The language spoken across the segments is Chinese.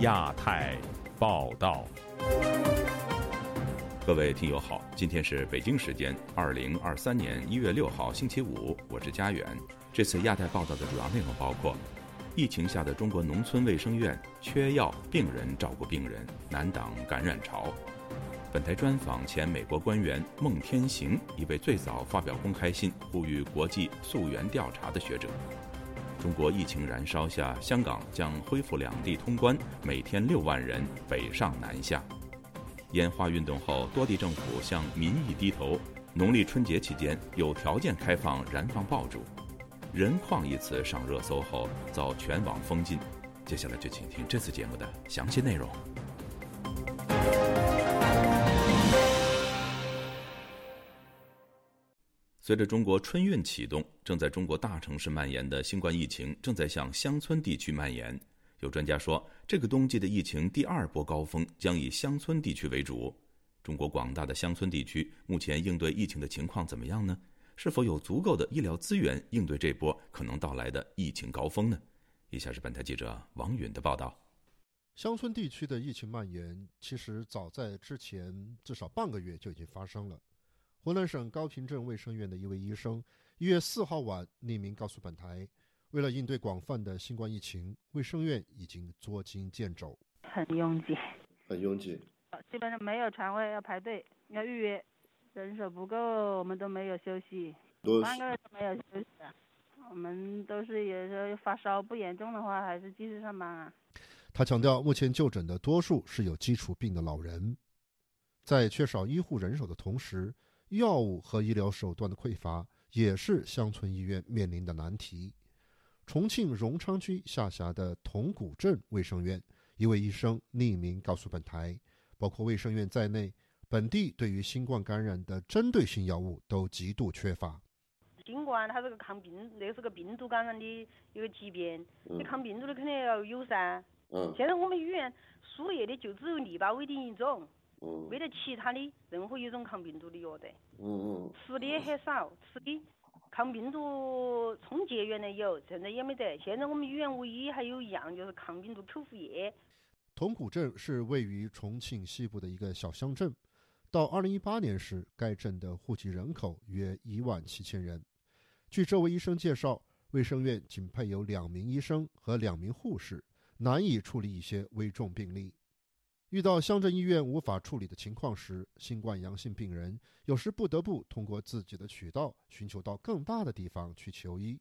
亚太报道，各位听友好，今天是北京时间二零二三年一月六号星期五，我是佳远。这次亚太报道的主要内容包括：疫情下的中国农村卫生院缺药，病人照顾病人，难挡感染潮。本台专访前美国官员孟天行，一位最早发表公开信呼吁国际溯源调查的学者。中国疫情燃烧下，香港将恢复两地通关，每天六万人北上南下。烟花运动后，多地政府向民意低头。农历春节期间，有条件开放燃放爆竹。人矿一词上热搜后遭全网封禁。接下来就请听这次节目的详细内容。随着中国春运启动，正在中国大城市蔓延的新冠疫情正在向乡村地区蔓延。有专家说，这个冬季的疫情第二波高峰将以乡村地区为主。中国广大的乡村地区目前应对疫情的情况怎么样呢？是否有足够的医疗资源应对这波可能到来的疫情高峰呢？以下是本台记者王允的报道。乡村地区的疫情蔓延，其实早在之前至少半个月就已经发生了。湖南省高平镇卫生院的一位医生，一月四号晚匿名告诉本台，为了应对广泛的新冠疫情，卫生院已经捉襟见肘，很拥挤，很拥挤，基本上没有床位，要排队，要预约，人手不够，我们都没有休息，半个月都没有休息，我们都是有时候发烧不严重的话，还是继续上班啊。他强调，目前就诊的多数是有基础病的老人，在缺少医护人手的同时。药物和医疗手段的匮乏也是乡村医院面临的难题。重庆荣昌区下辖的铜鼓镇卫生院一位医生匿名告诉本台，包括卫生院在内，本地对于新冠感染的针对性药物都极度缺乏。新冠它是个抗病，那是个病毒感染的一个疾病，你抗病毒的肯定要有噻。嗯。现在我们医院输液的就只有利巴韦定一种。没得其他的任何一种抗病毒的药的，嗯嗯，吃的也很少，吃的抗病毒冲剂原来有，现在也没得。现在我们医院唯一还有一样就是抗病毒口服液。铜鼓镇是位于重庆西部的一个小乡镇，到二零一八年时，该镇的户籍人口约一万七千人。据这位医生介绍，卫生院仅配有两名医生和两名护士，难以处理一些危重病例。遇到乡镇医院无法处理的情况时，新冠阳性病人有时不得不通过自己的渠道寻求到更大的地方去求医。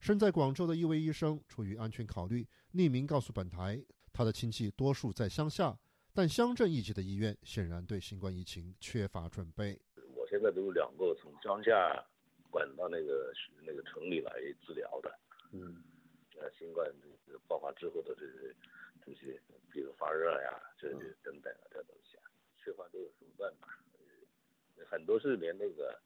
身在广州的一位医生出于安全考虑，匿名告诉本台，他的亲戚多数在乡下，但乡镇一级的医院显然对新冠疫情缺乏准备。我现在都有两个从乡下管到那个那个城里来治疗的。嗯，呃，新冠这个爆发之后的这些这些。比如发热呀，这些等等啊，这东西啊，缺乏这个手段嘛，很多是连那个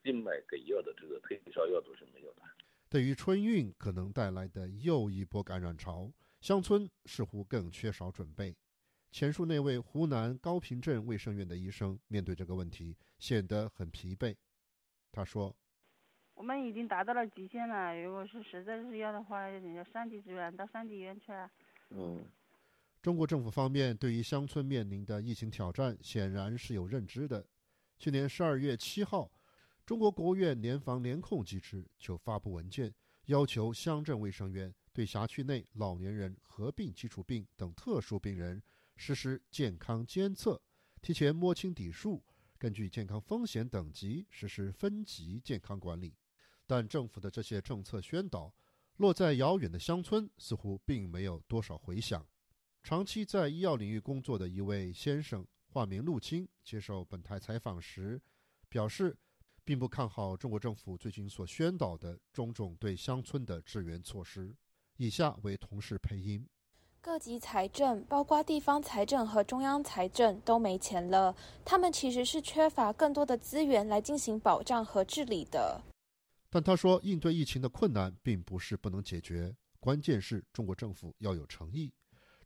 静脉给药的这个退烧药都是没有的。对于春运可能带来的又一波感染潮，乡村似乎更缺少准备。前述那位湖南高平镇卫生院的医生面对这个问题显得很疲惫。他说：“我们已经达到了极限了，如果是实在是要的话，要上级支援到上级医院去啊。”中国政府方面对于乡村面临的疫情挑战显然是有认知的。去年十二月七号，中国国务院联防联控机制就发布文件，要求乡镇卫生院对辖区内老年人、合并基础病等特殊病人实施健康监测，提前摸清底数，根据健康风险等级实施分级健康管理。但政府的这些政策宣导，落在遥远的乡村，似乎并没有多少回响。长期在医药领域工作的一位先生，化名陆青，接受本台采访时表示，并不看好中国政府最近所宣导的种种对乡村的支援措施。以下为同事配音：各级财政，包括地方财政和中央财政，都没钱了。他们其实是缺乏更多的资源来进行保障和治理的。但他说，应对疫情的困难并不是不能解决，关键是中国政府要有诚意。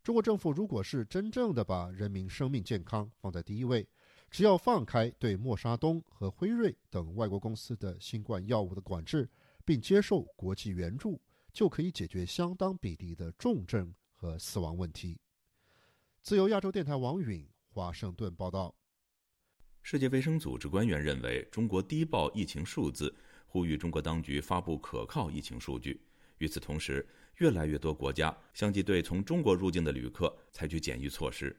中国政府如果是真正的把人民生命健康放在第一位，只要放开对默沙东和辉瑞等外国公司的新冠药物的管制，并接受国际援助，就可以解决相当比例的重症和死亡问题。自由亚洲电台王允华盛顿报道。世界卫生组织官员认为，中国低报疫情数字，呼吁中国当局发布可靠疫情数据。与此同时，越来越多国家相继对从中国入境的旅客采取检疫措施。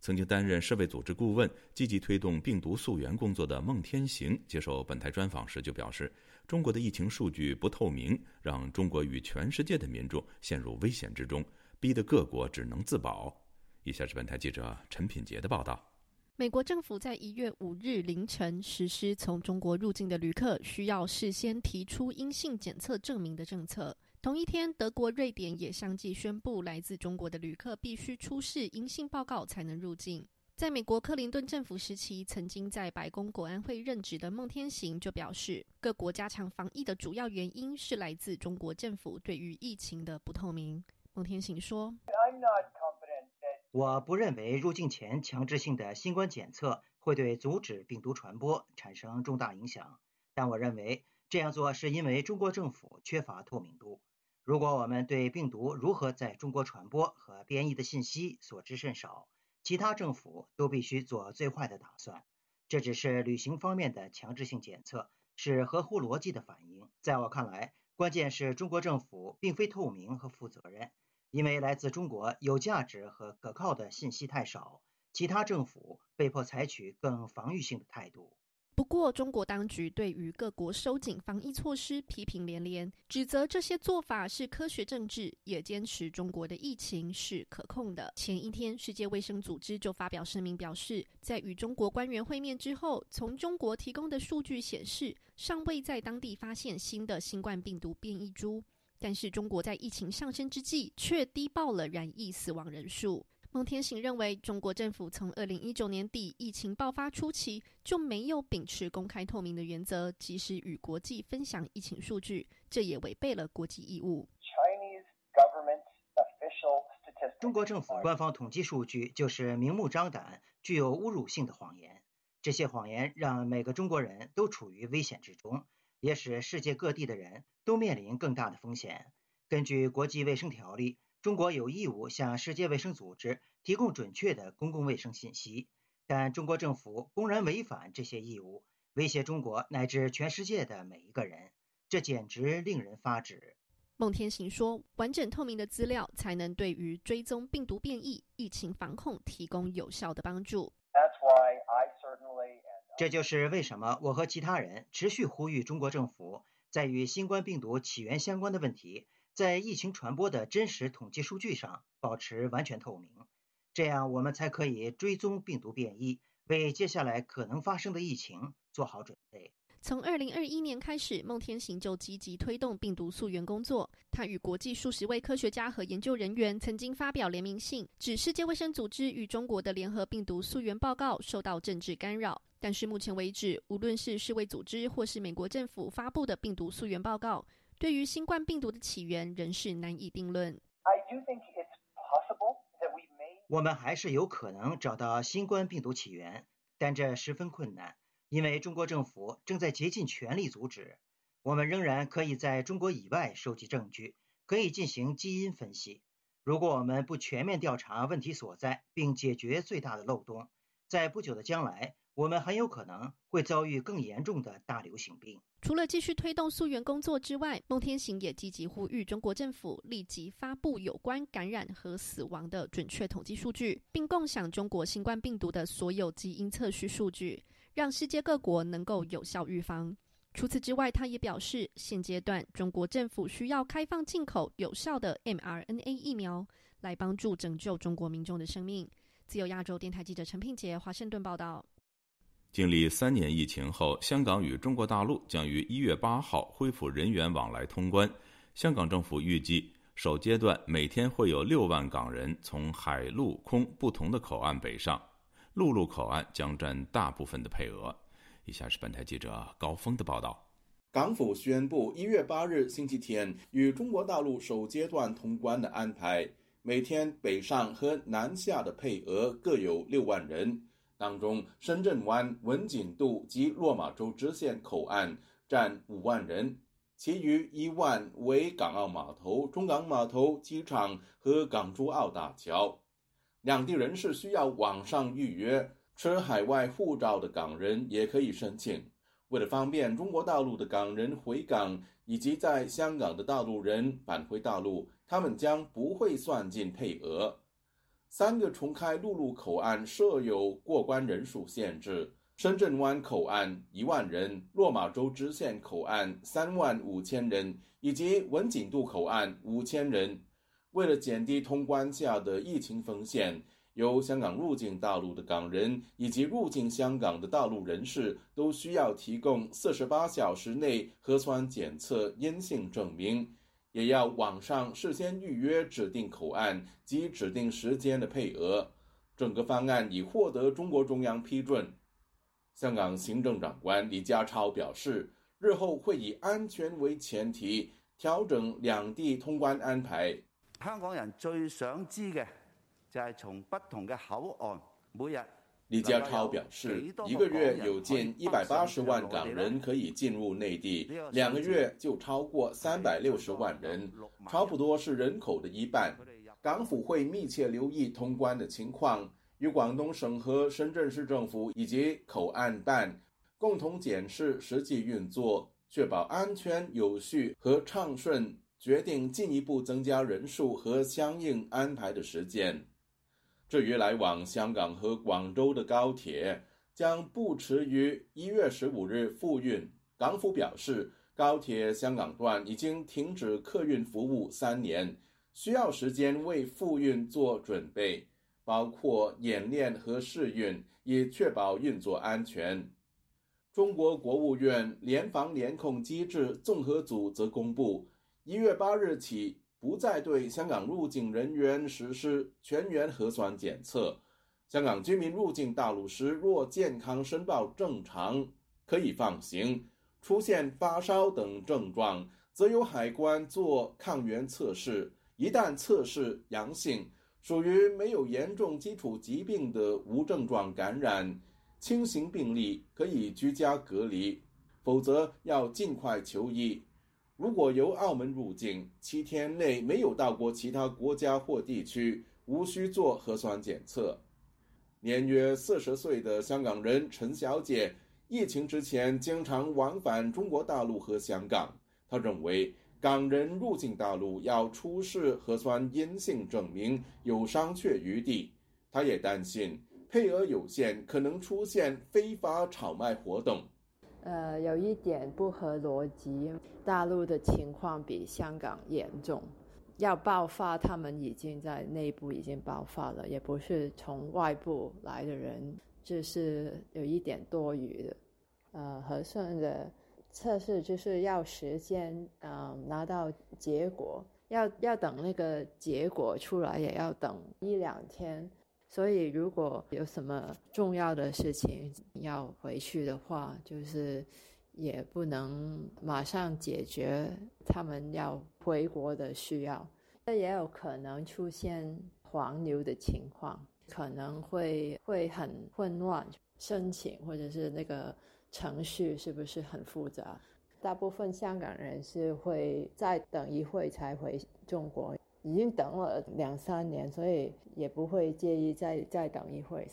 曾经担任世卫组织顾问、积极推动病毒溯源工作的孟天行接受本台专访时就表示，中国的疫情数据不透明，让中国与全世界的民众陷入危险之中，逼得各国只能自保。以下是本台记者陈品杰的报道。美国政府在一月五日凌晨实施从中国入境的旅客需要事先提出阴性检测证明的政策。同一天，德国、瑞典也相继宣布，来自中国的旅客必须出示阴性报告才能入境。在美国克林顿政府时期，曾经在白宫国安会任职的孟天行就表示，各国加强防疫的主要原因是来自中国政府对于疫情的不透明。孟天行说。我不认为入境前强制性的新冠检测会对阻止病毒传播产生重大影响，但我认为这样做是因为中国政府缺乏透明度。如果我们对病毒如何在中国传播和变异的信息所知甚少，其他政府都必须做最坏的打算。这只是旅行方面的强制性检测，是合乎逻辑的反应。在我看来，关键是中国政府并非透明和负责任。因为来自中国有价值和可靠的信息太少，其他政府被迫采取更防御性的态度。不过，中国当局对于各国收紧防疫措施批评连连，指责这些做法是科学政治，也坚持中国的疫情是可控的。前一天，世界卫生组织就发表声明表示，在与中国官员会面之后，从中国提供的数据显示，尚未在当地发现新的新冠病毒变异株。但是中国在疫情上升之际，却低报了染疫死亡人数。孟天行认为，中国政府从二零一九年底疫情爆发初期就没有秉持公开透明的原则，及时与国际分享疫情数据，这也违背了国际义务。中国政府官方统计数据就是明目张胆、具有侮辱性的谎言，这些谎言让每个中国人都处于危险之中。也使世界各地的人都面临更大的风险。根据国际卫生条例，中国有义务向世界卫生组织提供准确的公共卫生信息，但中国政府公然违反这些义务，威胁中国乃至全世界的每一个人，这简直令人发指。孟天行说：“完整透明的资料才能对于追踪病毒变异、疫情防控提供有效的帮助。”这就是为什么我和其他人持续呼吁中国政府，在与新冠病毒起源相关的问题，在疫情传播的真实统计数据上保持完全透明，这样我们才可以追踪病毒变异，为接下来可能发生的疫情做好准备。从二零二一年开始，孟天行就积极推动病毒溯源工作。他与国际数十位科学家和研究人员曾经发表联名信，指世界卫生组织与中国的联合病毒溯源报告受到政治干扰。但是目前为止，无论是世卫组织或是美国政府发布的病毒溯源报告，对于新冠病毒的起源仍是难以定论。我们还是有可能找到新冠病毒起源，但这十分困难。因为中国政府正在竭尽全力阻止，我们仍然可以在中国以外收集证据，可以进行基因分析。如果我们不全面调查问题所在，并解决最大的漏洞，在不久的将来，我们很有可能会遭遇更严重的大流行病。除了继续推动溯源工作之外，孟天行也积极呼吁中国政府立即发布有关感染和死亡的准确统计数据，并共享中国新冠病毒的所有基因测序数据。让世界各国能够有效预防。除此之外，他也表示，现阶段中国政府需要开放进口有效的 mRNA 疫苗，来帮助拯救中国民众的生命。自由亚洲电台记者陈品杰华盛顿报道。经历三年疫情后，香港与中国大陆将于一月八号恢复人员往来通关。香港政府预计，首阶段每天会有六万港人从海陆空不同的口岸北上。陆路口岸将占大部分的配额。以下是本台记者高峰的报道：港府宣布一月八日星期天与中国大陆首阶段通关的安排，每天北上和南下的配额各有六万人，当中深圳湾、文锦渡及落马洲支线口岸占五万人，其余一万为港澳码头、中港码头、机场和港珠澳大桥。两地人士需要网上预约。持海外护照的港人也可以申请。为了方便中国大陆的港人回港，以及在香港的大陆人返回大陆，他们将不会算进配额。三个重开陆路口岸设有过关人数限制：深圳湾口岸一万人，落马洲支线口岸三万五千人，以及文锦渡口岸五千人。为了减低通关下的疫情风险。由香港入境大陆的港人以及入境香港的大陆人士都需要提供四十八小时内核酸检测阴性证明，也要网上事先预约指定口岸及指定时间的配额。整个方案已获得中国中央批准。香港行政长官李家超表示，日后会以安全为前提调整两地通关安排。香港人最想知嘅。就係從不同嘅口岸，每日。李家超表示，一个月有近一百八十万港人可以进入内地，两个月就超过三百六十万人，差不多是人口的一半。港府会密切留意通关的情况，与广东省和深圳市政府以及口岸办共同检视实际运作，确保安全有序和畅顺，决定进一步增加人数和相应安排的时间。至于来往香港和广州的高铁，将不迟于一月十五日复运。港府表示，高铁香港段已经停止客运服务三年，需要时间为复运做准备，包括演练和试运，以确保运作安全。中国国务院联防联控机制综合组则公布，一月八日起。不再对香港入境人员实施全员核酸检测。香港居民入境大陆时，若健康申报正常，可以放行；出现发烧等症状，则由海关做抗原测试。一旦测试阳性，属于没有严重基础疾病的无症状感染，轻型病例可以居家隔离，否则要尽快求医。如果由澳门入境，七天内没有到过其他国家或地区，无需做核酸检测。年约四十岁的香港人陈小姐，疫情之前经常往返中国大陆和香港。她认为，港人入境大陆要出示核酸阴性证明有商榷余地。她也担心配额有限，可能出现非法炒卖活动。呃，有一点不合逻辑。大陆的情况比香港严重，要爆发，他们已经在内部已经爆发了，也不是从外部来的人，这是有一点多余的。呃，核酸的测试就是要时间，嗯，拿到结果，要要等那个结果出来，也要等一两天。所以，如果有什么重要的事情要回去的话，就是也不能马上解决他们要回国的需要。这也有可能出现黄牛的情况，可能会会很混乱，申请或者是那个程序是不是很复杂？大部分香港人是会再等一会才回中国。已经等了两三年，所以也不会介意再再等一会。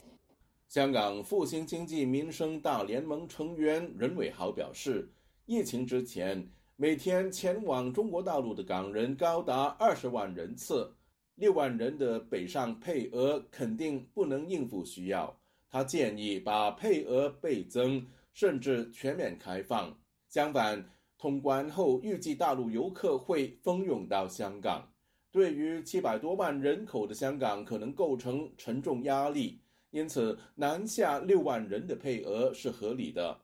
香港复兴经济民生大联盟成员任伟豪表示，疫情之前每天前往中国大陆的港人高达二十万人次，六万人的北上配额肯定不能应付需要。他建议把配额倍增，甚至全面开放。相反，通关后预计大陆游客会蜂拥到香港。对于七百多万人口的香港，可能构成沉重压力，因此南下六万人的配额是合理的。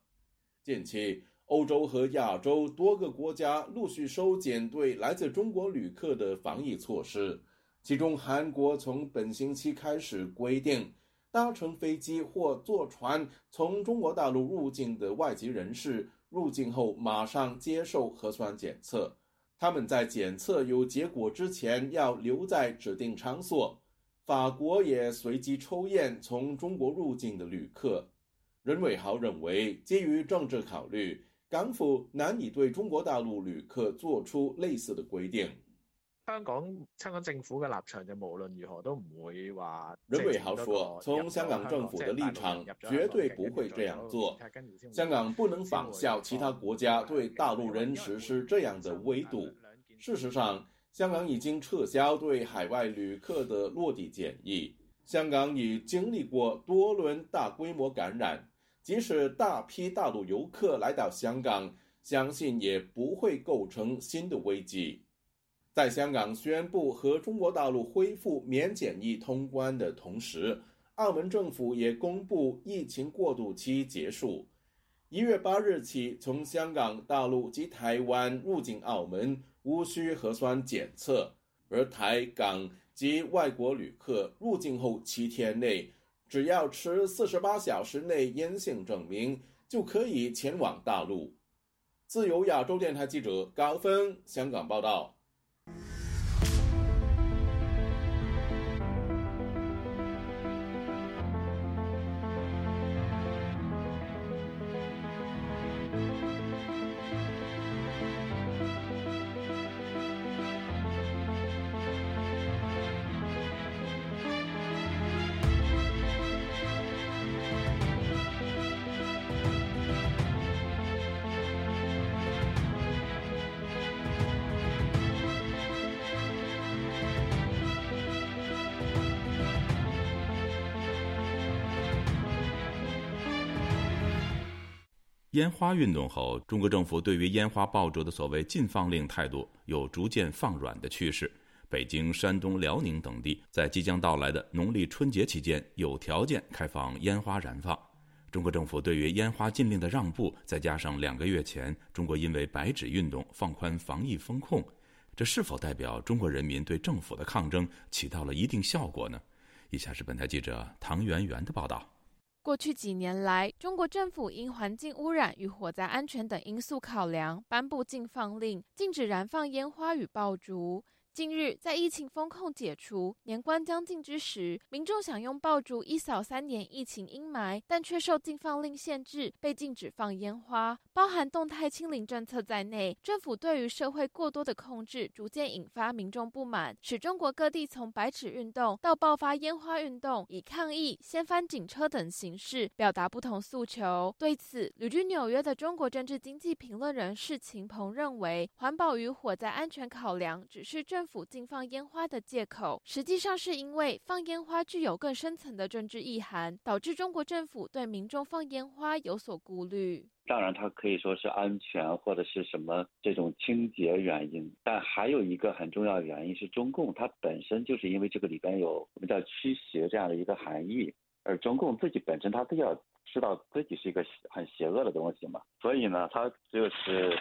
近期，欧洲和亚洲多个国家陆续收紧对来自中国旅客的防疫措施，其中韩国从本星期开始规定，搭乘飞机或坐船从中国大陆入境的外籍人士入境后马上接受核酸检测。他们在检测有结果之前要留在指定场所。法国也随机抽验从中国入境的旅客。任伟豪认为，基于政治考虑，港府难以对中国大陆旅客做出类似的规定。香港香港政府嘅立場就無論如何都唔會話。任偉豪說：從香港政府的立場，絕對不會這樣做。香港不能仿效其他國家對大陸人實施這樣的圍堵。事實上，香港已經撤銷對海外旅客的落地檢疫。香港已經歷過多輪大規模感染，即使大批大陸遊客來到香港，相信也不會構成新的危機。在香港宣布和中國大陸恢復免檢疫通關的同時，澳門政府也公布疫情過渡期結束，一月八日起，從香港、大陸及台灣入境澳門無需核酸檢測，而台港及外國旅客入境後七天內，只要持四十八小時內陰性證明，就可以前往大陸。自由亞洲電台記者高峰香港報道。烟花运动后，中国政府对于烟花爆竹的所谓禁放令态度有逐渐放软的趋势。北京、山东、辽宁等地在即将到来的农历春节期间有条件开放烟花燃放。中国政府对于烟花禁令的让步，再加上两个月前中国因为白纸运动放宽防疫风控，这是否代表中国人民对政府的抗争起到了一定效果呢？以下是本台记者唐媛媛的报道。过去几年来，中国政府因环境污染与火灾安全等因素考量，颁布禁放令，禁止燃放烟花与爆竹。近日，在疫情封控解除、年关将近之时，民众想用爆竹一扫三年疫情阴霾，但却受禁放令限制，被禁止放烟花。包含动态清零政策在内，政府对于社会过多的控制，逐渐引发民众不满，使中国各地从白纸运动到爆发烟花运动，以抗议、掀翻警车等形式表达不同诉求。对此，旅居纽约的中国政治经济评论人士秦鹏认为，环保与火灾安全考量只是政府禁放烟花的借口，实际上是因为放烟花具有更深层的政治意涵，导致中国政府对民众放烟花有所顾虑。当然，它可以说是安全或者是什么这种清洁原因，但还有一个很重要的原因是中共它本身就是因为这个里边有我们叫驱邪这样的一个含义，而中共自己本身它都要知道自己是一个很邪恶的东西嘛，所以呢，它就是。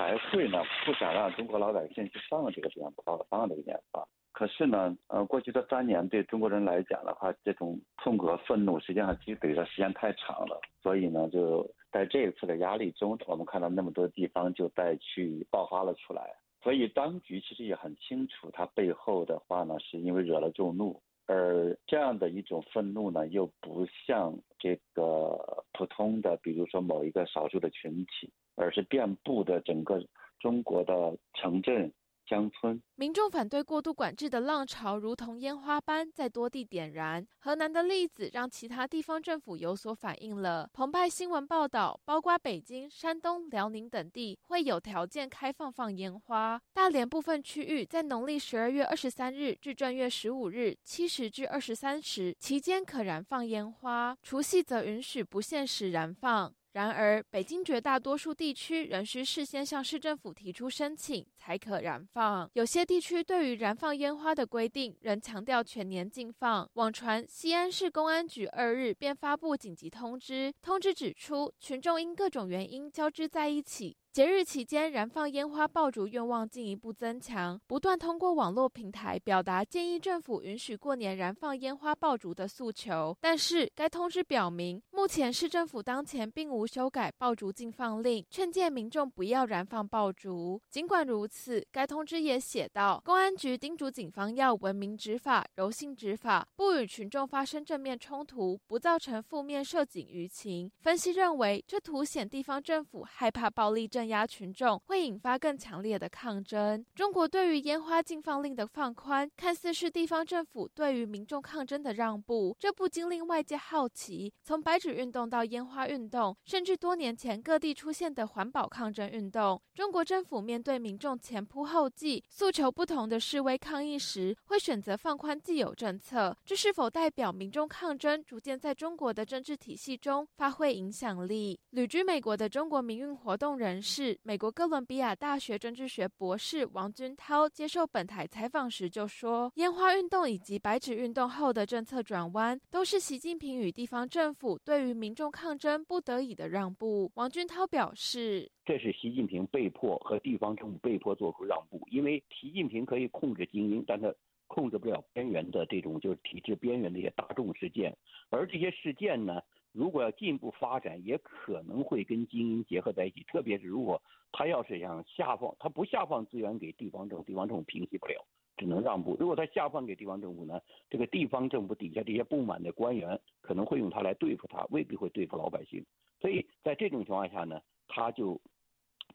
才会呢，不想让中国老百姓去放這個煙花，放這個煙花。可是呢，呃，过去的三年对中国人来讲的话，这种痛苦和憤怒实际上积累的时间太长了，所以呢，就在这一次的压力中，我们看到那么多地方就再去爆发了出来。所以当局其实也很清楚，它背后的话呢，是因为惹了众怒，而这样的一种愤怒呢，又不像这个普通的，比如说某一个少数的群体。而是遍布的整个中国的城镇、乡村，民众反对过度管制的浪潮如同烟花般在多地点燃。河南的例子让其他地方政府有所反应了。澎湃新闻报道，包括北京、山东、辽宁等地会有条件开放放烟花。大连部分区域在农历十二月二十三日至正月十五日七时至二十三时期间可燃放烟花，除夕则允许不限时燃放。然而，北京绝大多数地区仍需事先向市政府提出申请才可燃放。有些地区对于燃放烟花的规定仍强调全年禁放。网传西安市公安局二日便发布紧急通知，通知指出，群众因各种原因交织在一起。节日期间燃放烟花爆竹愿望进一步增强，不断通过网络平台表达建议政府允许过年燃放烟花爆竹的诉求。但是该通知表明，目前市政府当前并无修改爆竹禁放令，劝诫民众不要燃放爆竹。尽管如此，该通知也写道，公安局叮嘱警方要文明执法、柔性执法，不与群众发生正面冲突，不造成负面涉警舆情。分析认为，这凸显地方政府害怕暴力政。镇压群众，会引发更强烈的抗争。中国对于烟花禁放令的放宽，看似是地方政府对于民众抗争的让步，这不禁令外界好奇：从白纸运动到烟花运动，甚至多年前各地出现的环保抗争运动，中国政府面对民众前仆后继、诉求不同的示威抗议时，会选择放宽既有政策，这是否代表民众抗争逐渐在中国的政治体系中发挥影响力？旅居美国的中国民运活动人士、是美国哥伦比亚大学政治学博士王军涛接受本台采访时就说：“烟花运动以及白纸运动后的政策转弯，都是习近平与地方政府对于民众抗争不得已的让步。”王军涛表示：“这是习近平被迫和地方政府被迫做出让步，因为习近平可以控制精英，但他。”控制不了边缘的这种就是体制边缘的一些大众事件，而这些事件呢，如果要进一步发展，也可能会跟精英结合在一起。特别是如果他要是想下放，他不下放资源给地方政府，地方政府平息不了，只能让步。如果他下放给地方政府呢，这个地方政府底下这些不满的官员可能会用他来对付他，未必会对付老百姓。所以在这种情况下呢，他就。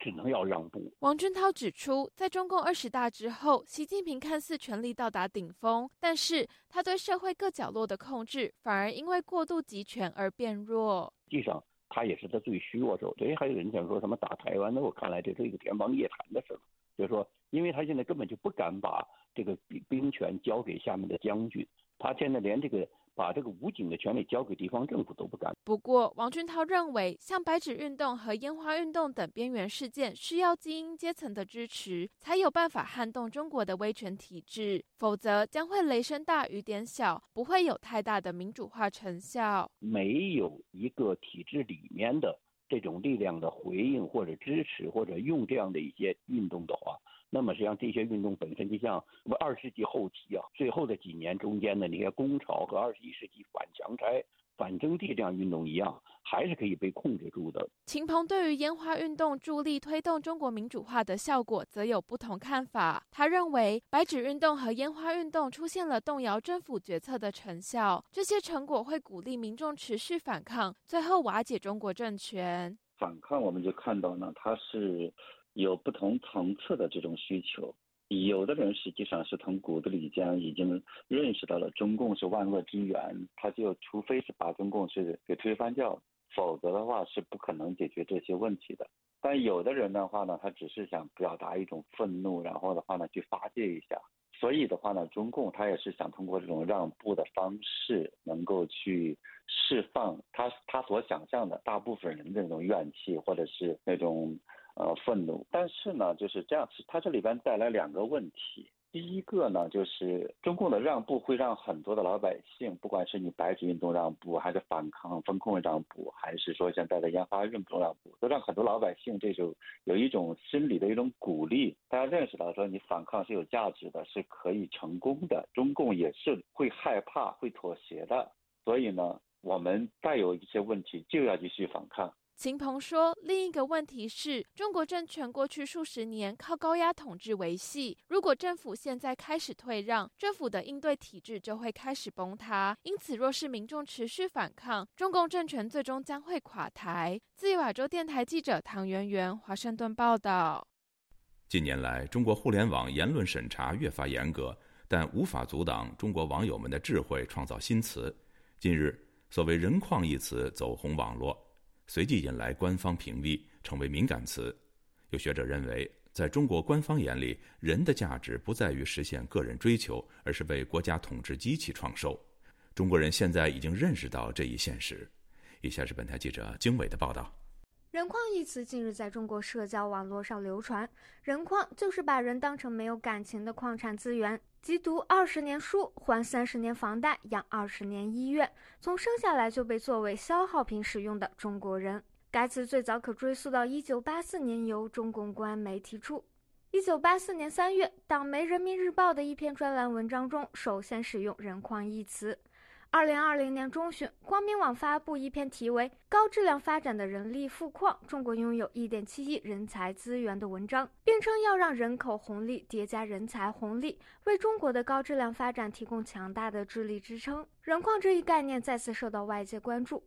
只能要让步。王军涛指出，在中共二十大之后，习近平看似权力到达顶峰，但是他对社会各角落的控制反而因为过度集权而变弱。实际上，他也是他最虚弱时候。所以还有人想说什么打台湾，那我看来这是一个天方夜谭的事儿。就是说，因为他现在根本就不敢把这个兵兵权交给下面的将军，他现在连这个。把这个武警的权利交给地方政府都不敢。不过，王俊涛认为，像白纸运动和烟花运动等边缘事件，需要精英阶层的支持，才有办法撼动中国的威权体制，否则将会雷声大雨点小，不会有太大的民主化成效。没有一个体制里面的这种力量的回应或者支持，或者用这样的一些运动的话。那么实际上，这些运动本身就像我们二十世纪后期啊，最后的几年中间的那些工潮和二十一世纪反强拆、反征地这样运动一样，还是可以被控制住的。秦鹏对于烟花运动助力推动中国民主化的效果，则有不同看法。他认为，白纸运动和烟花运动出现了动摇政府决策的成效，这些成果会鼓励民众持续反抗，最后瓦解中国政权。反抗，我们就看到呢，它是。有不同层次的这种需求，有的人实际上是从骨子里将已经认识到了中共是万恶之源，他就除非是把中共是给推翻掉，否则的话是不可能解决这些问题的。但有的人的话呢，他只是想表达一种愤怒，然后的话呢去发泄一下。所以的话呢，中共他也是想通过这种让步的方式，能够去释放他他所想象的大部分人的那种怨气，或者是那种。呃，愤怒，但是呢，就是这样，它这里边带来两个问题。第一个呢，就是中共的让步会让很多的老百姓，不管是你白纸运动让步，还是反抗风控让步，还是说现在的烟花运动让步，都让很多老百姓这种有一种心理的一种鼓励，大家认识到说你反抗是有价值的，是可以成功的。中共也是会害怕、会妥协的，所以呢，我们再有一些问题就要继续反抗。秦鹏说：“另一个问题是中国政权过去数十年靠高压统治维系，如果政府现在开始退让，政府的应对体制就会开始崩塌。因此，若是民众持续反抗，中共政权最终将会垮台。”自由亚洲电台记者唐媛媛华盛顿报道。近年来，中国互联网言论审查越发严格，但无法阻挡中国网友们的智慧创造新词。近日，所谓“人矿”一词走红网络。随即引来官方屏蔽，成为敏感词。有学者认为，在中国官方眼里，人的价值不在于实现个人追求，而是为国家统治机器创收。中国人现在已经认识到这一现实。以下是本台记者经纬的报道。人矿一词近日在中国社交网络上流传，人矿就是把人当成没有感情的矿产资源，即读二十年书，还三十年房贷，养二十年医院，从生下来就被作为消耗品使用的中国人。该词最早可追溯到一九八四年，由中共官媒提出。一九八四年三月，党媒《人民日报》的一篇专栏文章中，首先使用“人矿”一词。二零二零年中旬，光明网发布一篇题为《高质量发展的人力富矿：中国拥有一点七亿人才资源》的文章，并称要让人口红利叠加人才红利，为中国的高质量发展提供强大的智力支撑。人矿这一概念再次受到外界关注。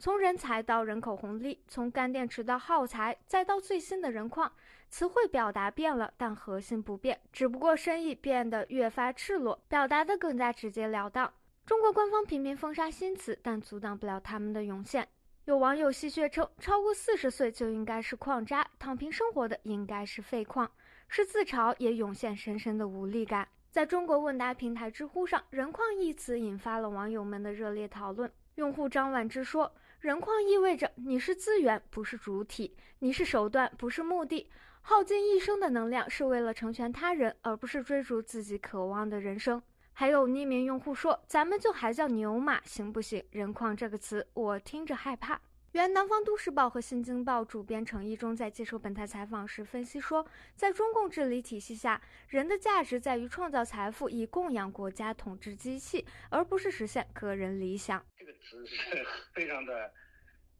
从人才到人口红利，从干电池到耗材，再到最新的人矿，词汇表达变了，但核心不变，只不过深意变得越发赤裸，表达的更加直截了当。中国官方频频封杀新词，但阻挡不了他们的涌现。有网友戏谑称，超过四十岁就应该是矿渣，躺平生活的应该是废矿，是自嘲也涌现深深的无力感。在中国问答平台知乎上，“人矿”一词引发了网友们的热烈讨论。用户张婉之说：“人矿意味着你是资源，不是主体；你是手段，不是目的。耗尽一生的能量是为了成全他人，而不是追逐自己渴望的人生。”还有匿名用户说：“咱们就还叫牛马行不行？人矿这个词我听着害怕。”原南方都市报和新京报主编程一中在接受本台采访时分析说，在中共治理体系下，人的价值在于创造财富，以供养国家统治机器，而不是实现个人理想。这个词是 非常的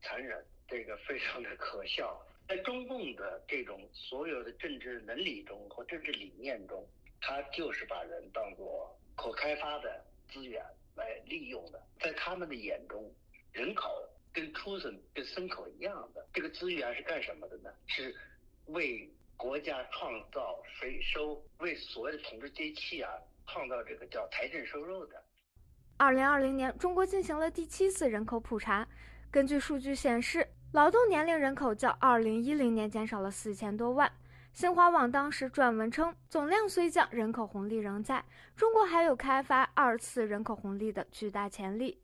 残忍，这个非常的可笑。在中共的这种所有的政治伦理中和政治理念中，他就是把人当作。可开发的资源来利用的，在他们的眼中，人口跟畜生、跟牲口一样的。这个资源是干什么的呢？是为国家创造税收，为所谓的统治机器啊创造这个叫财政收入的。二零二零年，中国进行了第七次人口普查，根据数据显示，劳动年龄人口较二零一零年减少了四千多万。新华网当时撰文称，总量虽降，人口红利仍在，中国还有开发二次人口红利的巨大潜力。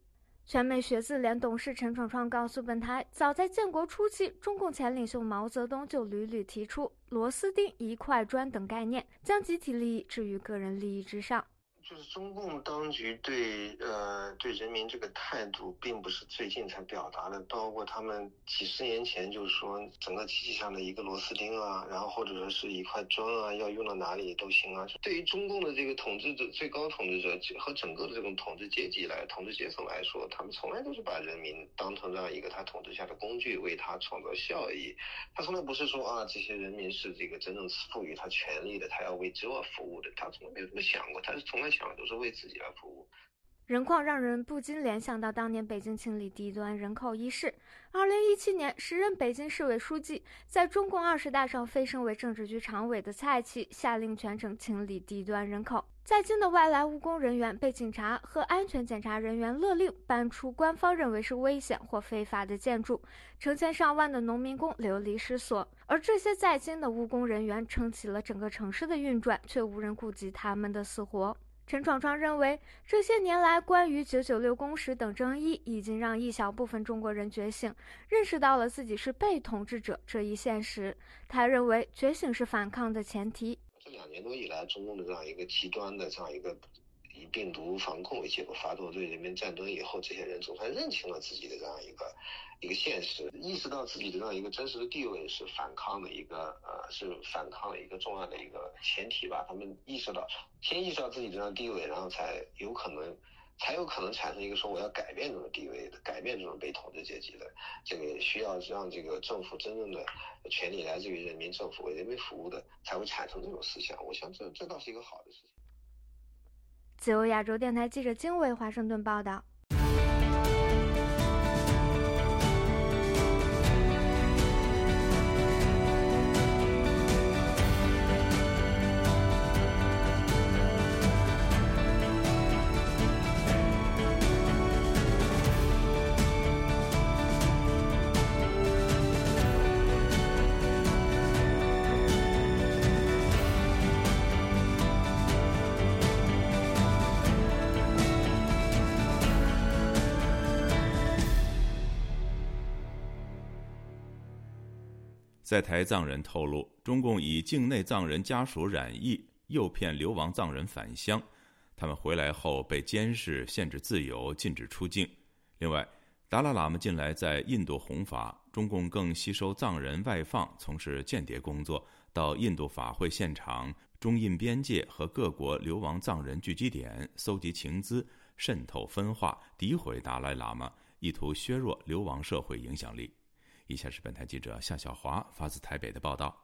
全美学子联董事陈闯闯告诉本台，早在建国初期，中共前领袖毛泽东就屡屡提出“螺丝钉”“一块砖”等概念，将集体利益置于个人利益之上。就是中共当局对呃对人民这个态度，并不是最近才表达的，包括他们几十年前就是说，整个机器上的一个螺丝钉啊，然后或者说是一块砖啊，要用到哪里都行啊。对于中共的这个统治者、最高统治者和整个的这种统治阶级来、统治阶层来说，他们从来都是把人民当成这样一个他统治下的工具，为他创造效益。他从来不是说啊，这些人民是这个真正赋予他权利的，他要为这服务的，他从来没有这么想过，他是从来。都是为自己来服务。人矿让人不禁联想到当年北京清理低端人口一事。二零一七年，时任北京市委书记，在中共二十大上飞升为政治局常委的蔡奇，下令全城清理低端人口。在京的外来务工人员被警察和安全检查人员勒令搬出官方认为是危险或非法的建筑，成千上万的农民工流离失所。而这些在京的务工人员撑起了整个城市的运转，却无人顾及他们的死活。陈闯闯认为，这些年来关于“九九六”工时等争议，已经让一小部分中国人觉醒，认识到了自己是被统治者这一现实。他认为，觉醒是反抗的前提。这两年多以来，中共的这样一个极端的这样一个以病毒防控为结果发动对人民战争以后，这些人总算认清了自己的这样一个。一个现实，意识到自己的这样一个真实的地位是反抗的一个呃，是反抗的一个重要的一个前提吧。他们意识到，先意识到自己这样地位，然后才有可能，才有可能产生一个说我要改变这种地位的，改变这种被统治阶级的这个需要让这个政府真正的权利来自于人民，政府为人民服务的，才会产生这种思想。我想这这倒是一个好的事情。自由亚洲电台记者经纬华盛顿报道。在台藏人透露，中共以境内藏人家属染疫，诱骗流亡藏人返乡，他们回来后被监视、限制自由、禁止出境。另外，达赖喇嘛近来在印度弘法，中共更吸收藏人外放从事间谍工作，到印度法会现场、中印边界和各国流亡藏人聚集点搜集情资，渗透分化、诋毁达赖喇嘛，意图削弱流亡社会影响力。以下是本台记者夏小华发自台北的报道。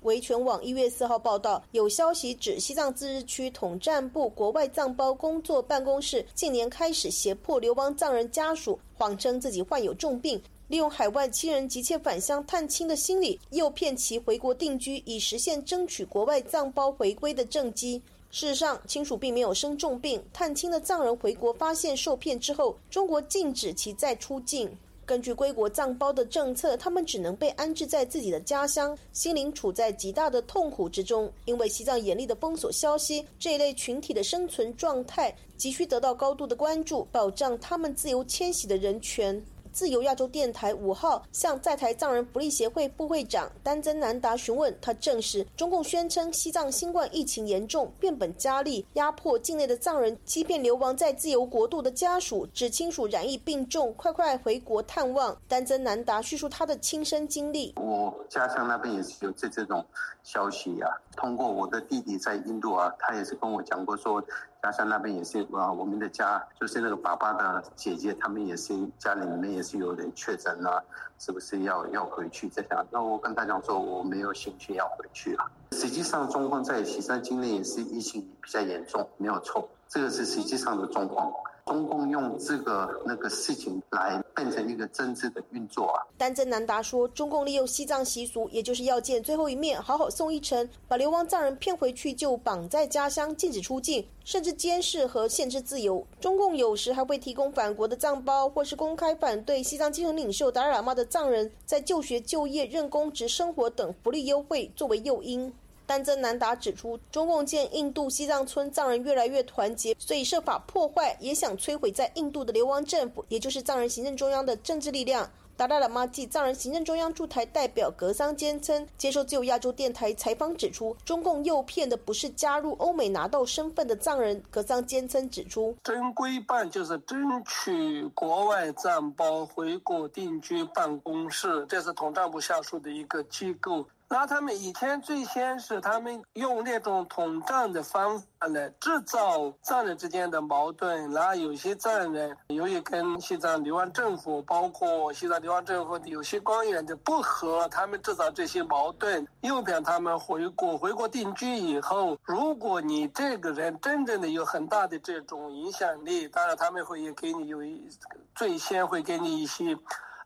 维权网一月四号报道，有消息指西藏自治区统战部国外藏胞工作办公室近年开始胁迫流亡藏人家属，谎称自己患有重病，利用海外亲人急切返乡探亲的心理，诱骗其回国定居，以实现争取国外藏胞回归的政绩。事实上，亲属并没有生重病，探亲的藏人回国发现受骗之后，中国禁止其再出境。根据归国藏胞的政策，他们只能被安置在自己的家乡，心灵处在极大的痛苦之中。因为西藏严厉的封锁消息，这一类群体的生存状态急需得到高度的关注，保障他们自由迁徙的人权。自由亚洲电台五号向在台藏人福利协会副会长丹增南达询问，他证实中共宣称西藏新冠疫情严重，变本加厉，压迫境内的藏人，欺骗流亡在自由国度的家属，指亲属染疫病重，快快回国探望。丹增南达叙述他的亲身经历：我家乡那边也是有这这种消息呀，通过我的弟弟在印度啊，他也是跟我讲过说。家乡那边也是啊，我们的家就是那个爸爸的姐姐，他们也是家里面也是有点确诊了，是不是要要回去？这样，那我跟大家说，我没有兴趣要回去了。实际上，中共在西山境内也是疫情比较严重，没有错，这个是实际上的状况。中共用这个那个事情来变成一个政治的运作啊！丹增南达说，中共利用西藏习俗，也就是要见最后一面，好好送一程，把流亡藏人骗回去，就绑在家乡，禁止出境，甚至监视和限制自由。中共有时还会提供返国的藏胞，或是公开反对西藏精神领袖达赖喇嘛的藏人，在就学、就业、任公职、生活等福利优惠作为诱因。丹增南达指出，中共见印度西藏村藏人越来越团结，所以设法破坏，也想摧毁在印度的流亡政府，也就是藏人行政中央的政治力量。达赖喇嘛暨藏人行政中央驻台代表格桑坚称，接受自由亚洲电台采访指出，中共诱骗的不是加入欧美拿到身份的藏人。格桑坚称指出，正规办就是争取国外藏胞回国定居办公室，这是统战部下属的一个机构。那他们以前最先是他们用那种统战的方法来制造藏人之间的矛盾，然后有些藏人由于跟西藏流亡政府，包括西藏流亡政府的有些官员的不和，他们制造这些矛盾，诱骗他们回国。回国定居以后，如果你这个人真正的有很大的这种影响力，当然他们会也给你有一最先会给你一些。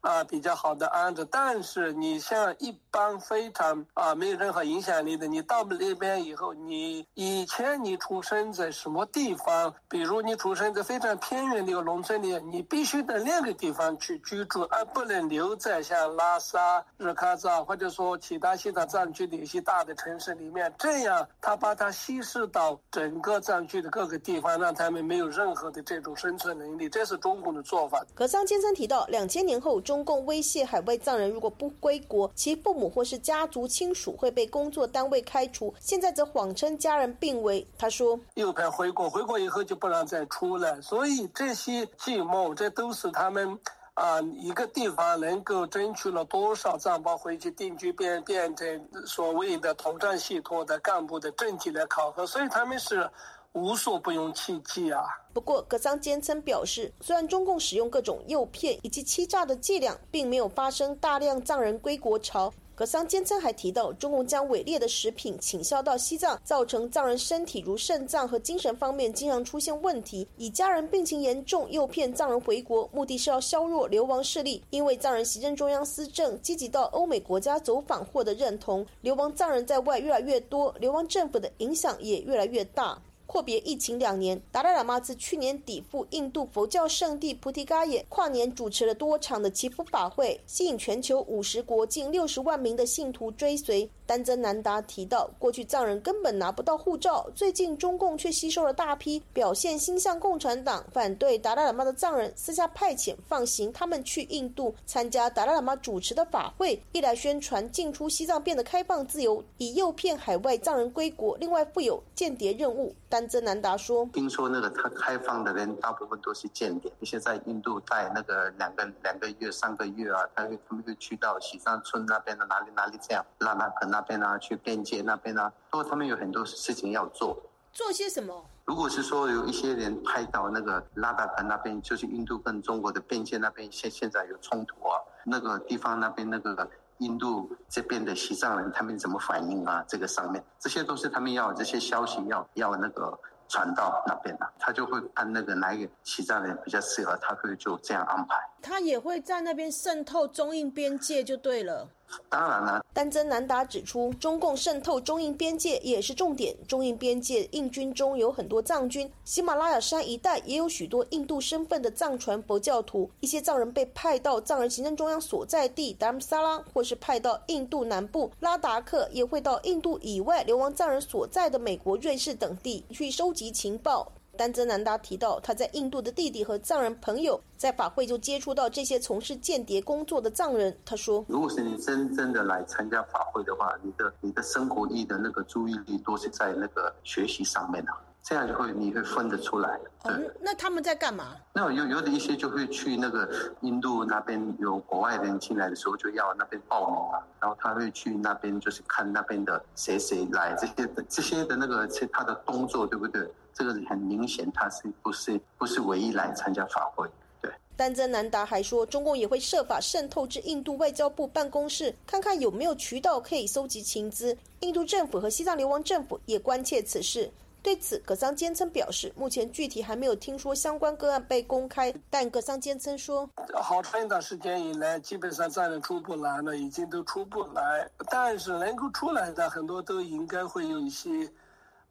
啊，比较好的安置，但是你像一般非常啊没有任何影响力的，你到那边以后，你以前你出生在什么地方？比如你出生在非常偏远的一个农村里，你必须在另一个地方去居住，而不能留在像拉萨、日喀则或者说其他西藏藏区的一些大的城市里面。这样，他把它稀释到整个藏区的各个地方，让他们没有任何的这种生存能力。这是中共的做法。格桑先生提到，两千年后中。中共威胁海外藏人，如果不归国，其父母或是家族亲属会被工作单位开除。现在则谎称家人病危。他说：“右派回国，回国以后就不让再出来。所以这些计谋，这都是他们啊一个地方能够争取了多少藏胞回去定居，变变成所谓的统战系统的干部的政绩来考核。所以他们是。”无所不用其极啊！不过，格桑坚称表示，虽然中共使用各种诱骗以及欺诈的伎俩，并没有发生大量藏人归国潮。格桑坚称还提到，中共将伪劣的食品倾销到西藏，造成藏人身体如肾脏和精神方面经常出现问题，以家人病情严重诱骗藏人回国，目的是要削弱流亡势力。因为藏人行政中央施政积极到欧美国家走访获得认同，流亡藏人在外越来越多，流亡政府的影响也越来越大。阔别疫情两年，达赖喇嘛自去年底赴印度佛教圣地菩提伽耶跨年主持了多场的祈福法会，吸引全球五十国近六十万名的信徒追随。丹增南达提到，过去藏人根本拿不到护照，最近中共却吸收了大批表现心向共产党、反对达赖喇嘛的藏人，私下派遣放行他们去印度参加达赖喇嘛主持的法会，一来宣传进出西藏变得开放自由，以诱骗海外藏人归国；另外负有间谍任务。丹真南达说：“听说那个他开放的人大部分都是间谍，一些在印度在那个两个两个月、三个月啊，他会他们就去到西藏村那边的哪里哪里这样，拉拉克。”那边啊，去边界那边啊，都他们有很多事情要做。做些什么？如果是说有一些人拍到那个拉达克那边，就是印度跟中国的边界那边现现在有冲突啊，那个地方那边那个印度这边的西藏人他们怎么反应啊？这个上面，这些都是他们要这些消息要要那个传到那边的，他就会按那个哪一个西藏人比较适合，他会就这样安排。他也会在那边渗透中印边界就对了。当然了，丹增南达指出，中共渗透中印边界也是重点。中印边界印军中有很多藏军，喜马拉雅山一带也有许多印度身份的藏传佛教徒。一些藏人被派到藏人行政中央所在地达姆萨拉，或是派到印度南部拉达克，也会到印度以外流亡藏人所在的美国、瑞士等地去收集情报。丹泽南达提到，他在印度的弟弟和藏人朋友在法会就接触到这些从事间谍工作的藏人。他说：“如果是你真正的来参加法会的话，你的你的生活意的那个注意力都是在那个学习上面的，这样就会你会分得出来。”嗯，那他们在干嘛？那有有的一些就会去那个印度那边有国外人进来的时候就要那边报名啊，然后他会去那边就是看那边的谁谁来这些的这些的那个他的动作对不对？这个很明显，他是不是不是唯一来参加法会？对。丹增南达还说，中共也会设法渗透至印度外交部办公室，看看有没有渠道可以搜集情资。印度政府和西藏流亡政府也关切此事。对此，葛桑坚称表示，目前具体还没有听说相关个案被公开。但葛桑坚称说，好长一段时间以来，基本上暂时出不来了，已经都出不来。但是能够出来的很多都应该会有一些。